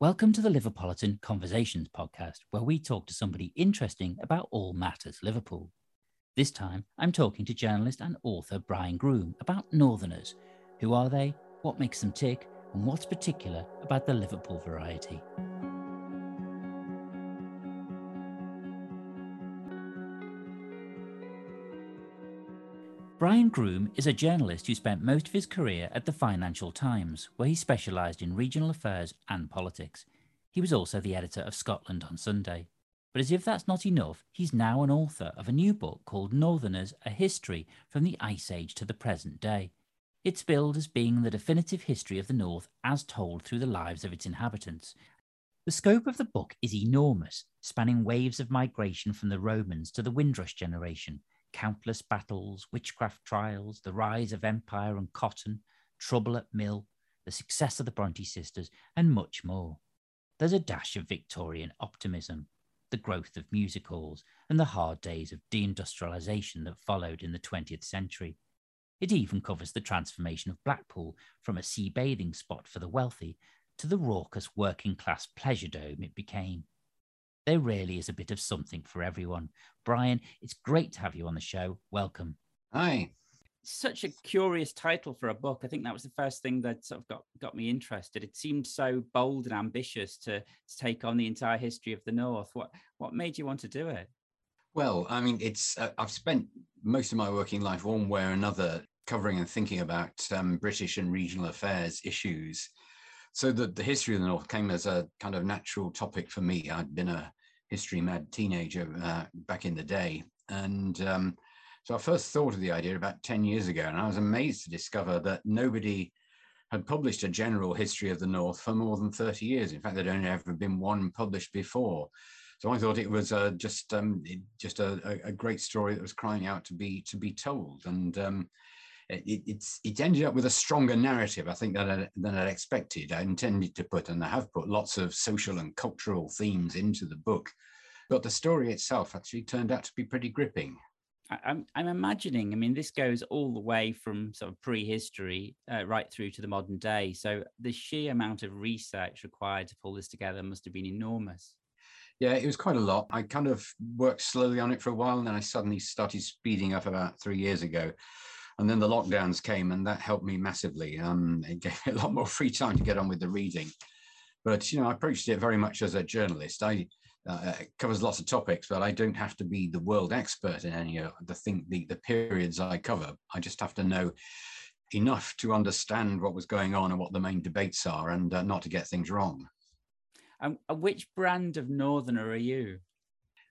Welcome to the Liverpolitan Conversations podcast, where we talk to somebody interesting about all matters Liverpool. This time, I'm talking to journalist and author Brian Groom about Northerners. Who are they? What makes them tick? And what's particular about the Liverpool variety? Brian Groom is a journalist who spent most of his career at the Financial Times, where he specialised in regional affairs and politics. He was also the editor of Scotland on Sunday. But as if that's not enough, he's now an author of a new book called Northerners A History from the Ice Age to the Present Day. It's billed as being the definitive history of the North as told through the lives of its inhabitants. The scope of the book is enormous, spanning waves of migration from the Romans to the Windrush generation, countless battles, witchcraft trials, the rise of empire and cotton, trouble at mill, the success of the Bronte sisters, and much more. There's a dash of Victorian optimism, the growth of music halls, and the hard days of deindustrialisation that followed in the 20th century. It even covers the transformation of Blackpool from a sea bathing spot for the wealthy to the raucous working class pleasure dome it became. There really is a bit of something for everyone. Brian, it's great to have you on the show. Welcome. Hi. Such a curious title for a book. I think that was the first thing that sort of got, got me interested. It seemed so bold and ambitious to, to take on the entire history of the North. What what made you want to do it? Well, I mean, it's uh, I've spent most of my working life one way or another covering and thinking about um, British and regional affairs issues. So the, the history of the North came as a kind of natural topic for me. I'd been a history mad teenager uh, back in the day. And um, so I first thought of the idea about 10 years ago, and I was amazed to discover that nobody had published a general history of the North for more than 30 years. In fact, there'd only ever been one published before. So I thought it was uh, just um, just a, a, great story that was crying out to be to be told. And um, it, it's it ended up with a stronger narrative, I think, than I, than I'd expected. I intended to put, and I have put, lots of social and cultural themes into the book, but the story itself actually turned out to be pretty gripping. I'm, I'm imagining, I mean, this goes all the way from sort of prehistory uh, right through to the modern day. So the sheer amount of research required to pull this together must have been enormous. Yeah, it was quite a lot. I kind of worked slowly on it for a while, and then I suddenly started speeding up about three years ago and then the lockdowns came and that helped me massively um, it gave me a lot more free time to get on with the reading. But you know i approached it very much as a journalist. I uh, it covers lots of topics but i don't have to be the world expert in any of the thing the, the periods i cover. I just have to know enough to understand what was going on and what the main debates are and uh, not to get things wrong. Um, which brand of northerner are you?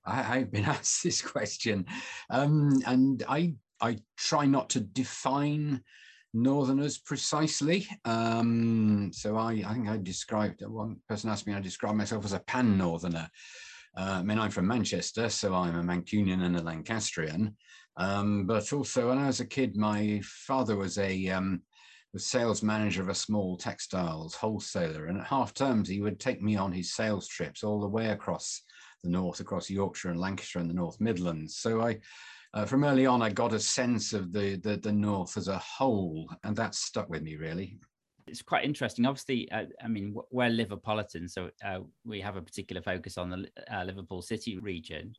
I, have been asked this question, um, and I I try not to define Northerners precisely. Um, so I, I think I described, one person asked me, I described myself as a pan Northerner. Uh, I mean, I'm from Manchester, so I'm a Mancunian and a Lancastrian. Um, but also, when I was a kid, my father was a um, was sales manager of a small textiles wholesaler, and at half terms he would take me on his sales trips all the way across the north, across Yorkshire and Lancashire and the North Midlands. So I uh, from early on, I got a sense of the, the, the North as a whole, and that stuck with me really. It's quite interesting. Obviously, uh, I mean, we're Liverpolitan, so uh, we have a particular focus on the uh, Liverpool City region.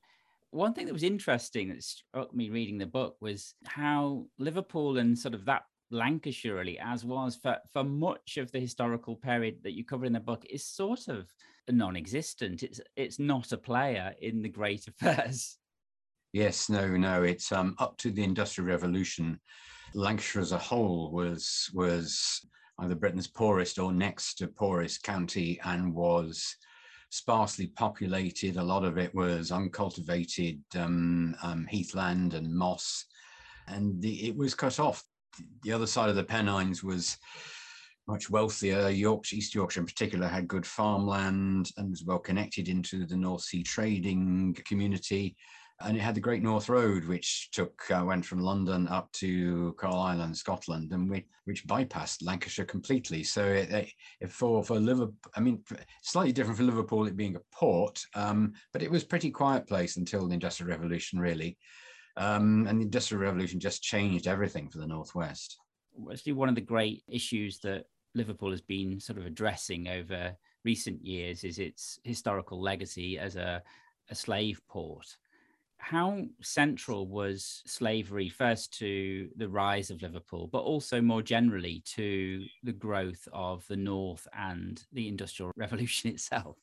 One thing that was interesting that struck me reading the book was how Liverpool and sort of that Lancashire, really, as was for, for much of the historical period that you cover in the book, is sort of non-existent. It's it's not a player in the great affairs. Yes, no, no. It's um, up to the Industrial Revolution. Lancashire as a whole was was either Britain's poorest or next to poorest county, and was sparsely populated. A lot of it was uncultivated um, um, heathland and moss, and the, it was cut off. The other side of the Pennines was much wealthier. Yorkshire, East Yorkshire in particular, had good farmland and was well connected into the North Sea trading community and it had the Great North Road, which took uh, went from London up to Coral Island, Scotland, and we, which bypassed Lancashire completely. So it, it, for for Liverpool, I mean, slightly different for Liverpool, it being a port, um, but it was pretty quiet place until the Industrial Revolution, really. Um, and the Industrial Revolution just changed everything for the Northwest. Actually, one of the great issues that Liverpool has been sort of addressing over recent years is its historical legacy as a, a slave port. How central was slavery first to the rise of Liverpool, but also more generally to the growth of the North and the Industrial Revolution itself?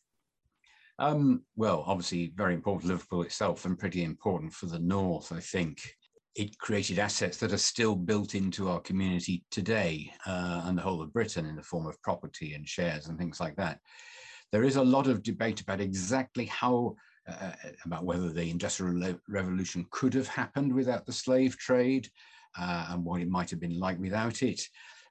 Um, well, obviously, very important for Liverpool itself and pretty important for the North, I think. It created assets that are still built into our community today uh, and the whole of Britain in the form of property and shares and things like that. There is a lot of debate about exactly how, uh, about whether the Industrial Revolution could have happened without the slave trade uh, and what it might have been like without it.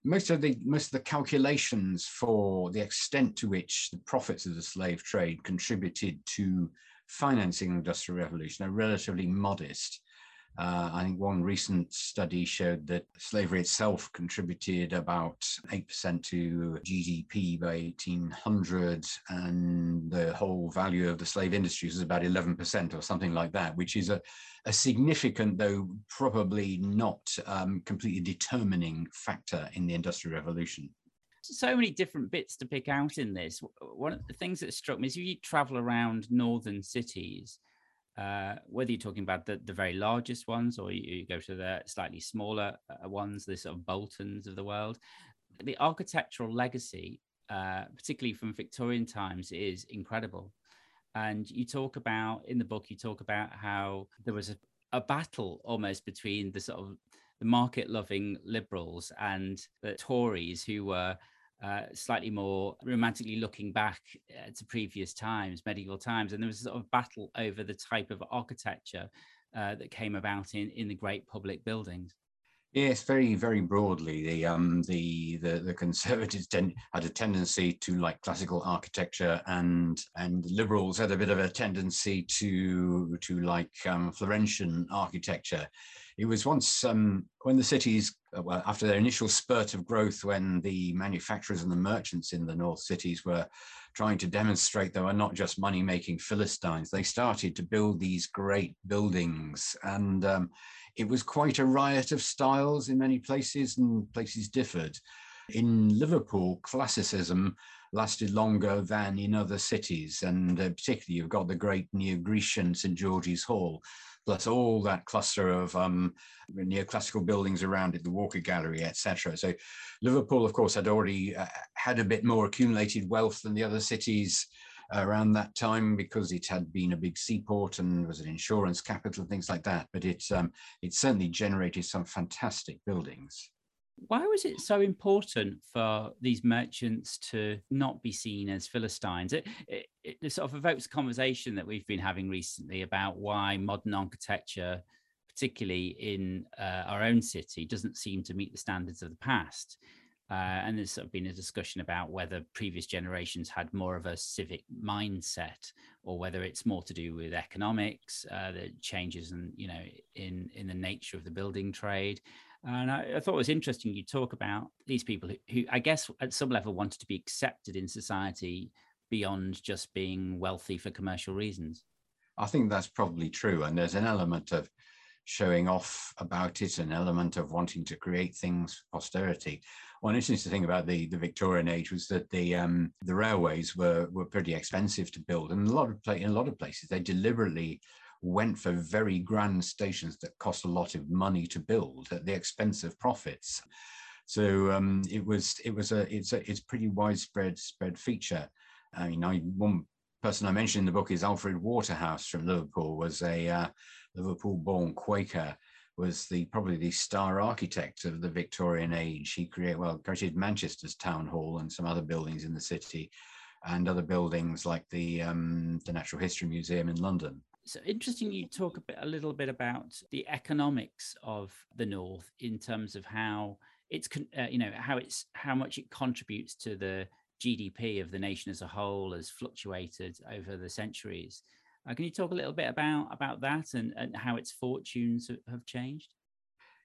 Most of the most of the calculations for the extent to which the profits of the slave trade contributed to financing the industrial revolution are relatively modest uh, I think one recent study showed that slavery itself contributed about 8% to GDP by 1800, and the whole value of the slave industries was about 11% or something like that, which is a, a significant, though probably not um, completely determining factor in the Industrial Revolution so many different bits to pick out in this. One of the things that struck me is if you travel around northern cities, uh, whether you're talking about the, the very largest ones or you, you go to the slightly smaller uh, ones, the sort of Boltons of the world, the architectural legacy, uh, particularly from Victorian times, is incredible. And you talk about in the book, you talk about how there was a, a battle almost between the sort of the market loving liberals and the Tories who were uh, slightly more romantically looking back uh, to previous times, medieval times, and there was a sort of battle over the type of architecture uh, that came about in in the great public buildings. Yes, very, very broadly, the um, the the, the conservatives ten, had a tendency to like classical architecture, and and liberals had a bit of a tendency to to like um, Florentian architecture. It was once um, when the cities, uh, well, after their initial spurt of growth, when the manufacturers and the merchants in the North cities were trying to demonstrate they were not just money making Philistines, they started to build these great buildings. And um, it was quite a riot of styles in many places, and places differed. In Liverpool, classicism lasted longer than in other cities, and uh, particularly you've got the great neo-Grecian St George's Hall, plus all that cluster of um, neoclassical buildings around it, the Walker Gallery, etc. So Liverpool, of course, had already uh, had a bit more accumulated wealth than the other cities around that time because it had been a big seaport and was an insurance capital and things like that. But it um, it certainly generated some fantastic buildings why was it so important for these merchants to not be seen as Philistines? It, it, it, sort of evokes a conversation that we've been having recently about why modern architecture, particularly in uh, our own city, doesn't seem to meet the standards of the past. Uh, and there's sort of been a discussion about whether previous generations had more of a civic mindset, or whether it's more to do with economics, uh, the changes in you know in in the nature of the building trade, and I, I, thought it was interesting you talk about these people who, who, I guess, at some level wanted to be accepted in society beyond just being wealthy for commercial reasons. I think that's probably true. And there's an element of showing off about it, an element of wanting to create things for posterity. One interesting thing about the, the Victorian age was that the um, the railways were were pretty expensive to build, and a lot of in a lot of places they deliberately went for very grand stations that cost a lot of money to build at the expense of profits. So um, it was it was a it's a it's pretty widespread spread feature. I mean, I, one person I mentioned in the book is Alfred Waterhouse from Liverpool. Was a uh, Liverpool-born Quaker. Was the probably the star architect of the Victorian age. He created well created Manchester's town hall and some other buildings in the city, and other buildings like the um, the Natural History Museum in London so interesting you talk a bit a little bit about the economics of the north in terms of how it's uh, you know how it's how much it contributes to the gdp of the nation as a whole has fluctuated over the centuries. Uh, can you talk a little bit about about that and, and how its fortunes have changed?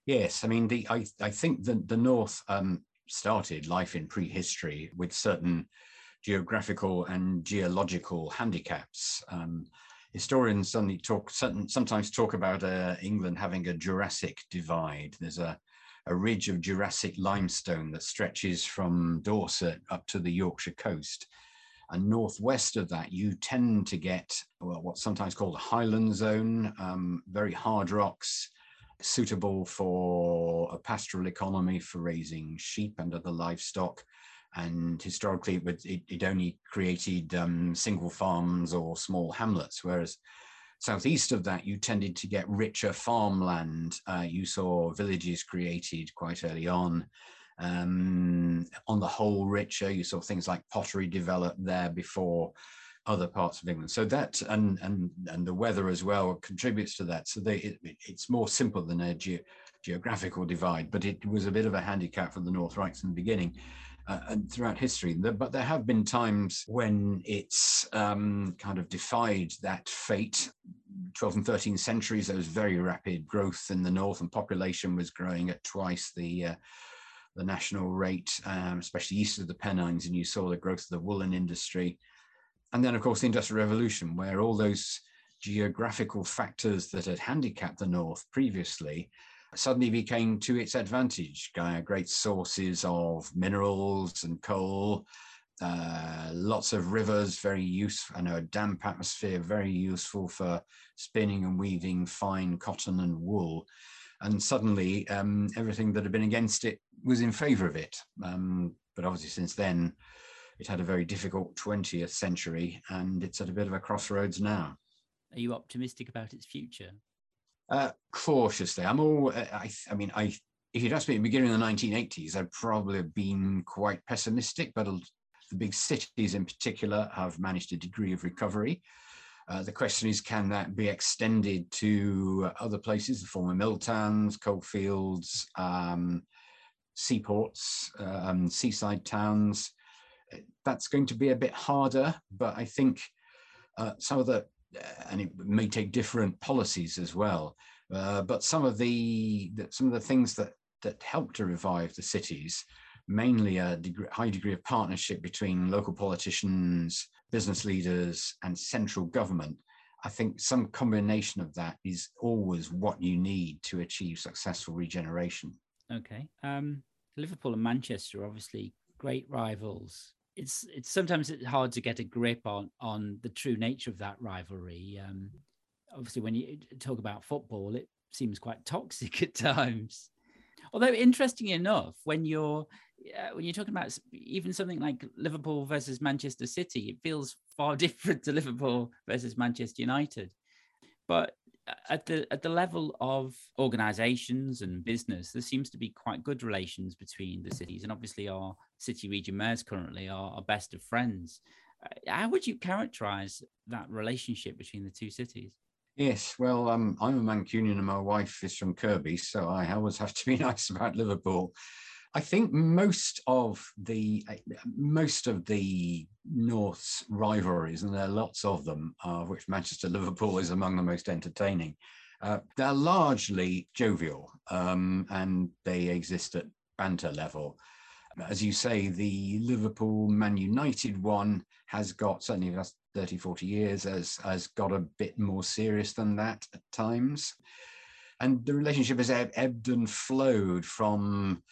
Yes i mean the i, I think the, the north um, started life in prehistory with certain geographical and geological handicaps. Um, historians suddenly talk sometimes talk about uh, England having a Jurassic divide. There's a a ridge of Jurassic limestone that stretches from Dorset up to the Yorkshire coast. And northwest of that, you tend to get well, what's sometimes called a highland zone, um, very hard rocks, suitable for a pastoral economy for raising sheep and other livestock. And historically, it, would, it, it only created um, single farms or small hamlets, whereas southeast of that, you tended to get richer farmland. Uh, you saw villages created quite early on. Um, on the whole, richer. You saw things like pottery develop there before other parts of England. So that and and and the weather as well contributes to that. So they, it, it's more simple than a ge- geographical divide, but it was a bit of a handicap for the North right from the beginning. Uh, and throughout history, but there have been times when it's um, kind of defied that fate. 12th and 13th centuries, there was very rapid growth in the north, and population was growing at twice the uh, the national rate, um, especially east of the Pennines, and you saw the growth of the woolen industry and then, of course, the Industrial Revolution, where all those geographical factors that had handicapped the North previously suddenly became to its advantage. Great sources of minerals and coal, uh, lots of rivers, very useful. Know a damp atmosphere, very useful for spinning and weaving fine cotton and wool. And suddenly, um, everything that had been against it was in favor of it. Um, but obviously, since then, it had a very difficult 20th century and it's at a bit of a crossroads now. Are you optimistic about its future? Uh, cautiously. I'm all, uh, I, I mean, I, if you'd asked me at the beginning of the 1980s, I'd probably have been quite pessimistic, but the big cities in particular have managed a degree of recovery. Uh, the question is, can that be extended to other places, the former mill towns, coalfields, um, seaports, uh, um, seaside towns? that's going to be a bit harder, but I think uh, some of the, uh, and it may take different policies as well, uh, but some of the, the, some of the things that that help to revive the cities, mainly a degree, high degree of partnership between local politicians, business leaders, and central government. I think some combination of that is always what you need to achieve successful regeneration. Okay. Um, Liverpool and Manchester, are obviously great rivals it's it's sometimes it's hard to get a grip on on the true nature of that rivalry. Um, obviously, when you talk about football, it seems quite toxic at times. Although interesting enough, when you're uh, when you're talking about even something like Liverpool versus Manchester City, it feels far different to Liverpool versus Manchester United. But at the at the level of organizations and business there seems to be quite good relations between the cities. And obviously our city region mayors currently are, best of friends. Uh, how would you characterize that relationship between the two cities? Yes well um, i'm a mancunian and my wife is from Kirkby so i always have to be nice about liverpool I think most of the most of the North's rivalries, and there are lots of them, uh, which Manchester Liverpool is among the most entertaining. Uh, they're largely jovial, um, and they exist at banter level. As you say, the Liverpool Man United one has got certainly that's 30, 40 years has has got a bit more serious than that at times. And the relationship has ebbed and flowed from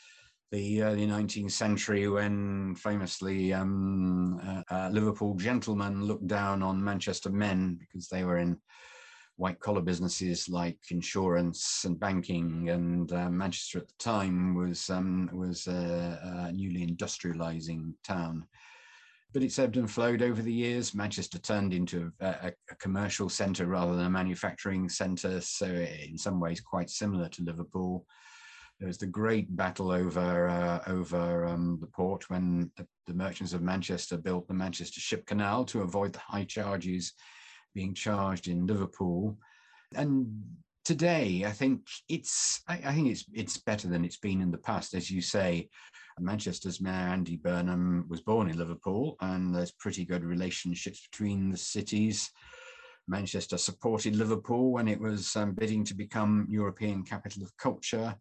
the early 19th century when famously um, uh, uh, Liverpool gentlemen looked down on Manchester men because they were in white collar businesses like insurance and banking. And uh, Manchester at the time was um, was a, a, newly industrializing town. But it's ebbed and flowed over the years. Manchester turned into a, a, commercial center rather than a manufacturing center. So in some ways quite similar to Liverpool there was the great battle over uh, over um, the port when the, the, merchants of Manchester built the Manchester Ship Canal to avoid the high charges being charged in Liverpool. And today, I think it's I, I think it's it's better than it's been in the past, as you say. Manchester's mayor Andy Burnham was born in Liverpool, and there's pretty good relationships between the cities. Manchester supported Liverpool when it was um, bidding to become European capital of culture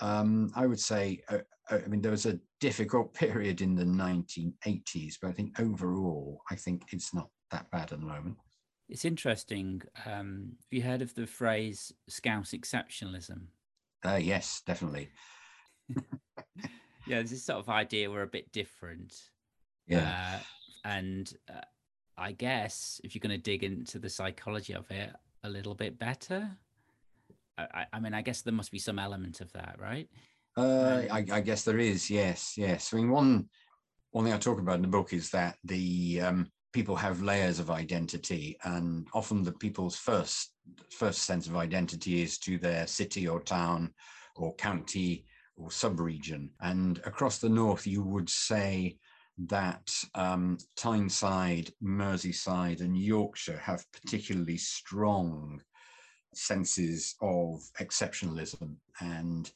um, I would say, uh, uh, I mean, there was a difficult period in the 1980s, but I think overall, I think it's not that bad at the moment. It's interesting. Um, have you heard of the phrase Scouse exceptionalism? Uh, yes, definitely. yeah, there's this sort of idea we're a bit different. Yeah. Uh, and uh, I guess if you're going to dig into the psychology of it a little bit better, I, I mean, I guess there must be some element of that, right? Uh, I, I, guess there is. Yes, yes. I mean, one one thing I talk about in the book is that the um, people have layers of identity, and often the people's first first sense of identity is to their city or town or county or sub-region. And across the north, you would say that um, Tyneside, Merseyside, and Yorkshire have particularly strong senses of exceptionalism and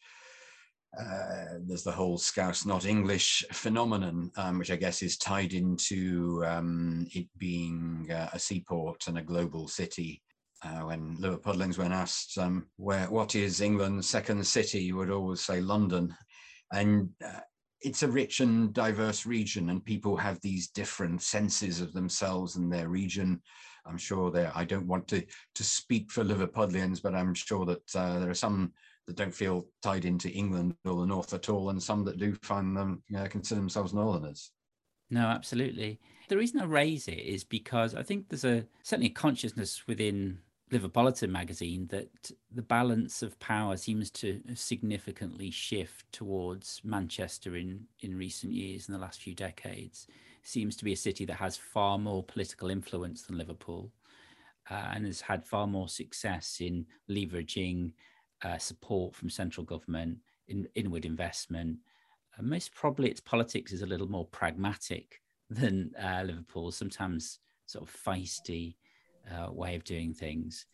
uh, there's the whole Scouse not English phenomenon, um, which I guess is tied into um, it being uh, a seaport and a global city. Uh, when Liverpudlians, when asked um, where what is England's second city, you would always say London, and uh, it's a rich and diverse region, and people have these different senses of themselves and their region. I'm sure there. I don't want to to speak for Liverpudlians, but I'm sure that uh, there are some that don't feel tied into England or the North at all, and some that do find them you know, consider themselves Northerners. No, absolutely. The reason I raise it is because I think there's a certainly a consciousness within Liverpolitan magazine that the balance of power seems to significantly shift towards Manchester in in recent years in the last few decades. Seems to be a city that has far more political influence than Liverpool, uh, and has had far more success in leveraging uh, support from central government, in, inward investment. Uh, most probably, its politics is a little more pragmatic than uh. Sometimes sort of feisty uh, way of doing things.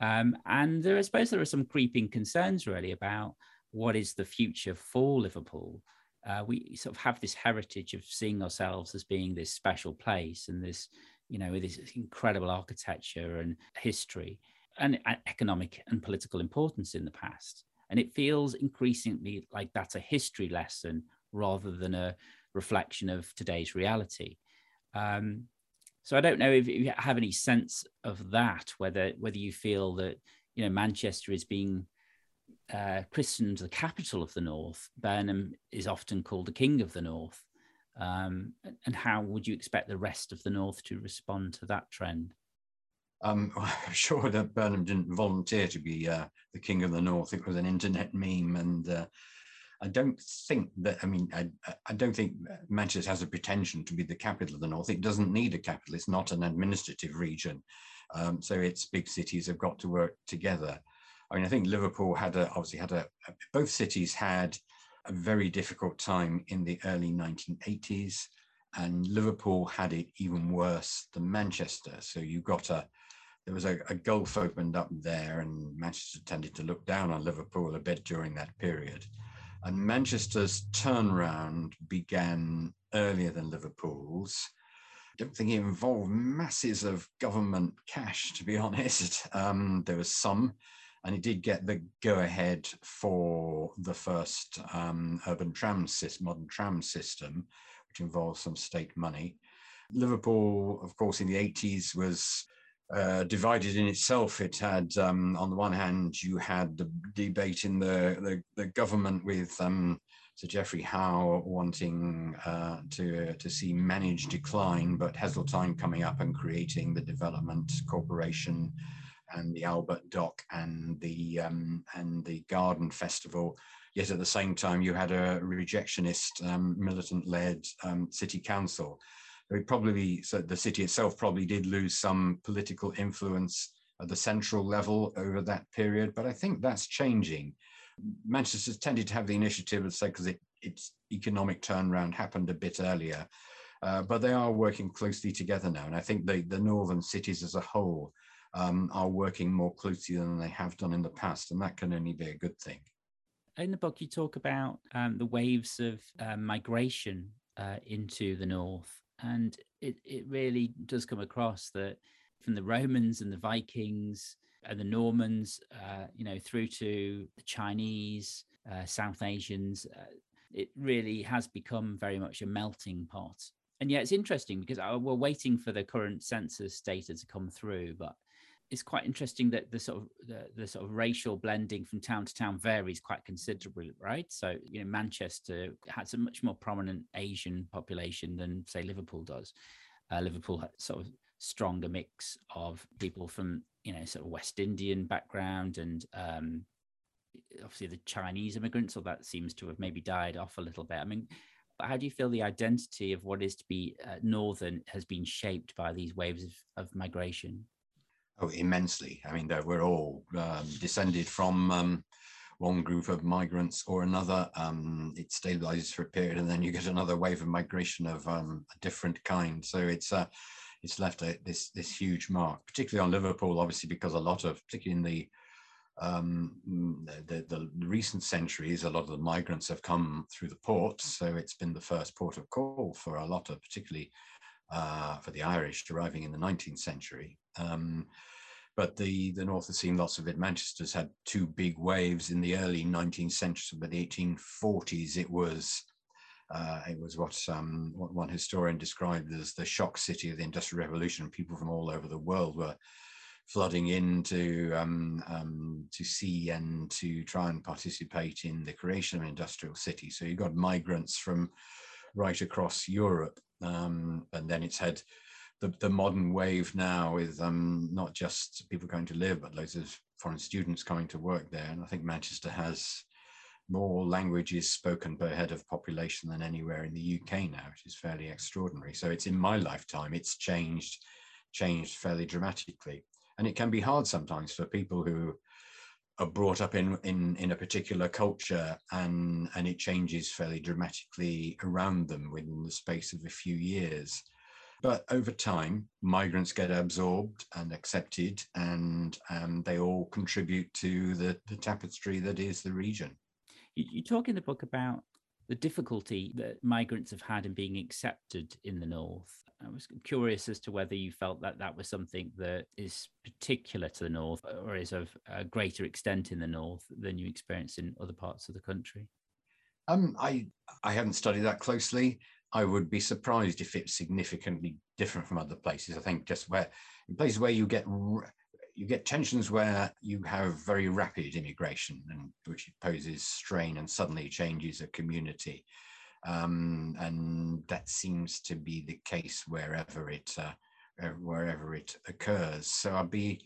Um, and there, I suppose there are some creeping concerns really about what is the future for Liverpool. Uh, we sort of have this heritage of seeing ourselves as being this special place and this, you know, with this incredible architecture and history and economic and political importance in the past. And it feels increasingly like that's a history lesson rather than a reflection of today's reality. Um, so I don't know if you have any sense of that, whether whether you feel that you know Manchester is being uh, christened the capital of the North. Burnham is often called the King of the North. Um, and how would you expect the rest of the North to respond to that trend? Um, I'm sure that Burnham didn't volunteer to be uh, the king of the north. It was an internet meme, and uh, I don't think that. I mean, I, I, don't think Manchester has a pretension to be the capital of the north. It doesn't need a capital. It's not an administrative region, um, so its big cities have got to work together. I mean, I think Liverpool had a, obviously had a. Both cities had a very difficult time in the early 1980s, and Liverpool had it even worse than Manchester. So you got a there was a, a, gulf opened up there, and Manchester tended to look down on Liverpool a bit during that period. And Manchester's turnaround began earlier than Liverpool's. I don't think it involved masses of government cash, to be honest. Um, there was some, and it did get the go ahead for the first um, urban tram system, modern tram system, which involved some state money. Liverpool, of course, in the 80s was uh, divided in itself. It had, um, on the one hand, you had the debate in the, the, the government with um, Sir Geoffrey Howe wanting uh, to, to see managed decline, but Heseltine coming up and creating the Development Corporation and the Albert Dock and the, um, and the Garden Festival. Yet at the same time, you had a rejectionist, um, militant-led um, city council it probably so the city itself probably did lose some political influence at the central level over that period, but I think that's changing. Manchester's tended to have the initiative, let's say, because it, its economic turnaround happened a bit earlier, uh, but they are working closely together now, and I think the the northern cities as a whole um, are working more closely than they have done in the past, and that can only be a good thing. In the book, you talk about um, the waves of uh, migration uh, into the north and it, it really does come across that from the Romans and the Vikings and the Normans, uh, you know, through to the Chinese, uh, South Asians, uh, it really has become very much a melting pot. And yeah, it's interesting because uh, we're waiting for the current census data to come through, but it's quite interesting that the sort of the, the, sort of racial blending from town to town varies quite considerably, right? So you know, Manchester has a much more prominent Asian population than say Liverpool does, Uh, Liverpool had sort of stronger mix of people from you know sort of West Indian background and um, obviously the Chinese immigrants, so that seems to have maybe died off a little bit. I mean, but how do you feel the identity of what is to be uh, northern has been shaped by these waves of, of migration? Oh, immensely. I mean, we're all um, descended from um, one group of migrants or another. Um, it stabilizes for a period, and then you get another wave of migration of um, a different kind. So it's uh, it's left a, this this huge mark, particularly on Liverpool, obviously because a lot of, particularly in the um, the, the, the, recent centuries, a lot of the migrants have come through the port, so it's been the first port of call for a lot of, particularly uh, for the Irish, arriving in the 19th century. Um, but the, the North has seen lots of it. Manchester's had two big waves in the early 19th century, but the 1840s, it was uh, it was what, um, what one historian described as the shock city of the Industrial Revolution. People from all over the world were flooding in to um, um, to see and to try and participate in the creation of an industrial city. So you got migrants from right across Europe, um, and then it's had the, the modern wave now with um, not just people going to live, but loads of foreign students coming to work there. And I think Manchester has more languages spoken per head of population than anywhere in the UK now, which is fairly extraordinary. So it's in my lifetime, it's changed, changed fairly dramatically. And it can be hard sometimes for people who are brought up in, in, in a particular culture and, and it changes fairly dramatically around them within the space of a few years. But over time, migrants get absorbed and accepted, and um, they all contribute to the, the tapestry that is the region. You, you talk in the book about the difficulty that migrants have had in being accepted in the north. I was curious as to whether you felt that that was something that is particular to the north or is of a greater extent in the north than you experience in other parts of the country. Um, I I haven't studied that closely. I would be surprised if it's significantly different from other places. I think just where in places where you get you get tensions where you have very rapid immigration and which poses strain and suddenly changes a community. Um, and that seems to be the case wherever it uh, uh, wherever it occurs. So I'd be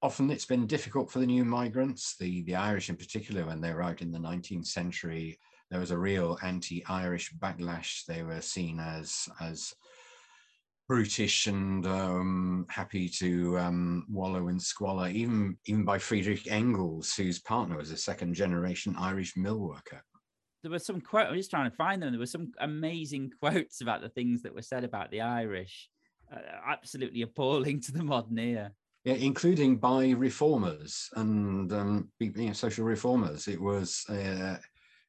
often it's been difficult for the new migrants, the the Irish in particular, when they arrived in the 19th century there was a real anti-Irish backlash. They were seen as as brutish and um, happy to um, wallow in squalor, even even by Friedrich Engels, whose partner was a second generation Irish mill worker. There were some quotes. I'm just trying to find them. There were some amazing quotes about the things that were said about the Irish. Uh, absolutely appalling to the modern ear. Yeah, including by reformers and um, you know, social reformers. It was uh,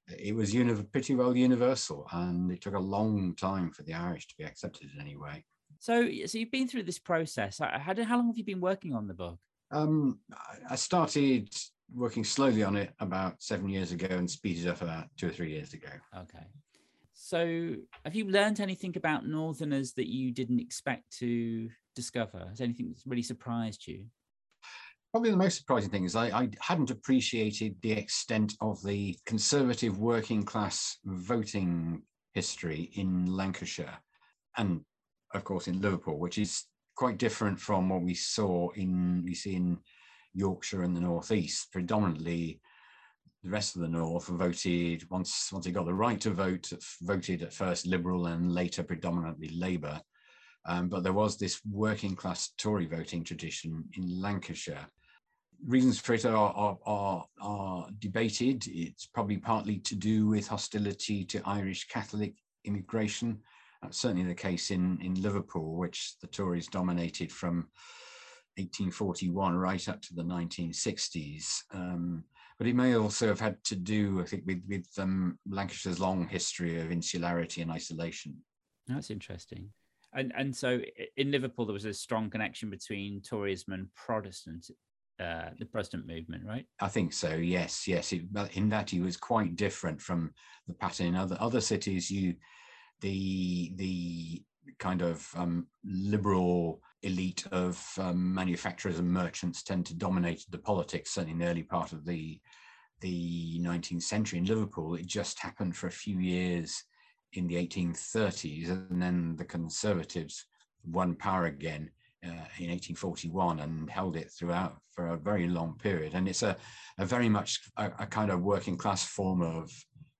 it was uni- pretty well universal, and it took a long time for the Irish to be accepted in any way. So, so you've been through this process. How, how long have you been working on the book? Um, I started working slowly on it about seven years ago and speeded up about two or three years ago. Okay. So, have you learned anything about Northerners that you didn't expect to discover? Has anything really surprised you? Probably the most surprising thing is I, I, hadn't appreciated the extent of the conservative working class voting history in Lancashire and, of course, in Liverpool, which is quite different from what we saw in we see in Yorkshire and the northeast. Predominantly, the rest of the north voted once once they got the right to vote, voted at first Liberal and later predominantly Labour. Um, but there was this working class Tory voting tradition in Lancashire reasons for it are, are, are, are, debated. It's probably partly to do with hostility to Irish Catholic immigration. That's certainly the case in, in Liverpool, which the Tories dominated from 1841 right up to the 1960s. Um, but it may also have had to do, I think, with, with um, Lancashire's long history of insularity and isolation. That's interesting. And and so in Liverpool, there was a strong connection between Toryism and Protestant uh, the Protestant movement, right? I think so. Yes, yes. It, in that, he was quite different from the pattern in other other cities. You, the the kind of um, liberal elite of um, manufacturers and merchants tend to dominate the politics. Certainly, in the early part of the the 19th century in Liverpool, it just happened for a few years in the 1830s, and then the Conservatives won power again uh, in 1841 and held it throughout for a very long period. And it's a, a very much a, a kind of working class form of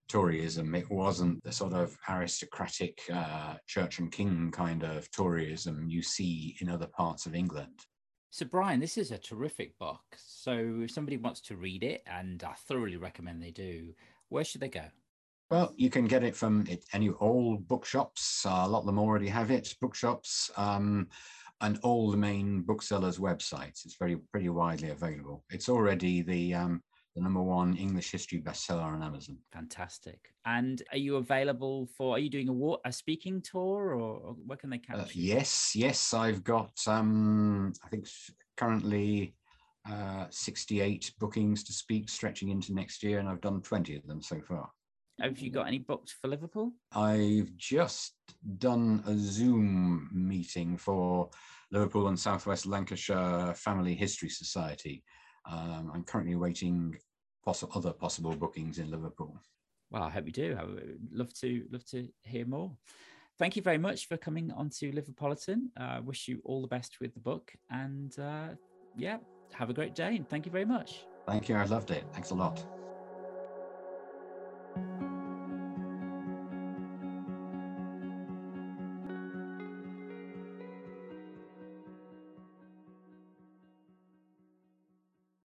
Toryism. It wasn't the sort of aristocratic uh, church and king kind of Toryism you see in other parts of England. So, Brian, this is a terrific book. So, if somebody wants to read it, and I thoroughly recommend they do, where should they go? Well, you can get it from any old bookshops. Uh, a lot of them already have it. Bookshops um, and all the main booksellers' websites. It's very pretty widely available. It's already the um, the number one English history bestseller on Amazon. Fantastic. And are you available for? Are you doing a a speaking tour, or, where can they catch uh, you? Yes, yes. I've got. Um, I think currently. Uh, 68 bookings to speak stretching into next year, and I've done 20 of them so far. Have you got any booked for Liverpool? I've just done a Zoom meeting for Liverpool and Southwest Lancashire Family History Society. Um, I'm currently awaiting poss- other possible bookings in Liverpool. Well, I hope you do. I would love to love to hear more. Thank you very much for coming onto Liverpolitan. I uh, wish you all the best with the book, and uh, yeah, have a great day. And thank you very much. Thank you. I loved it. Thanks a lot.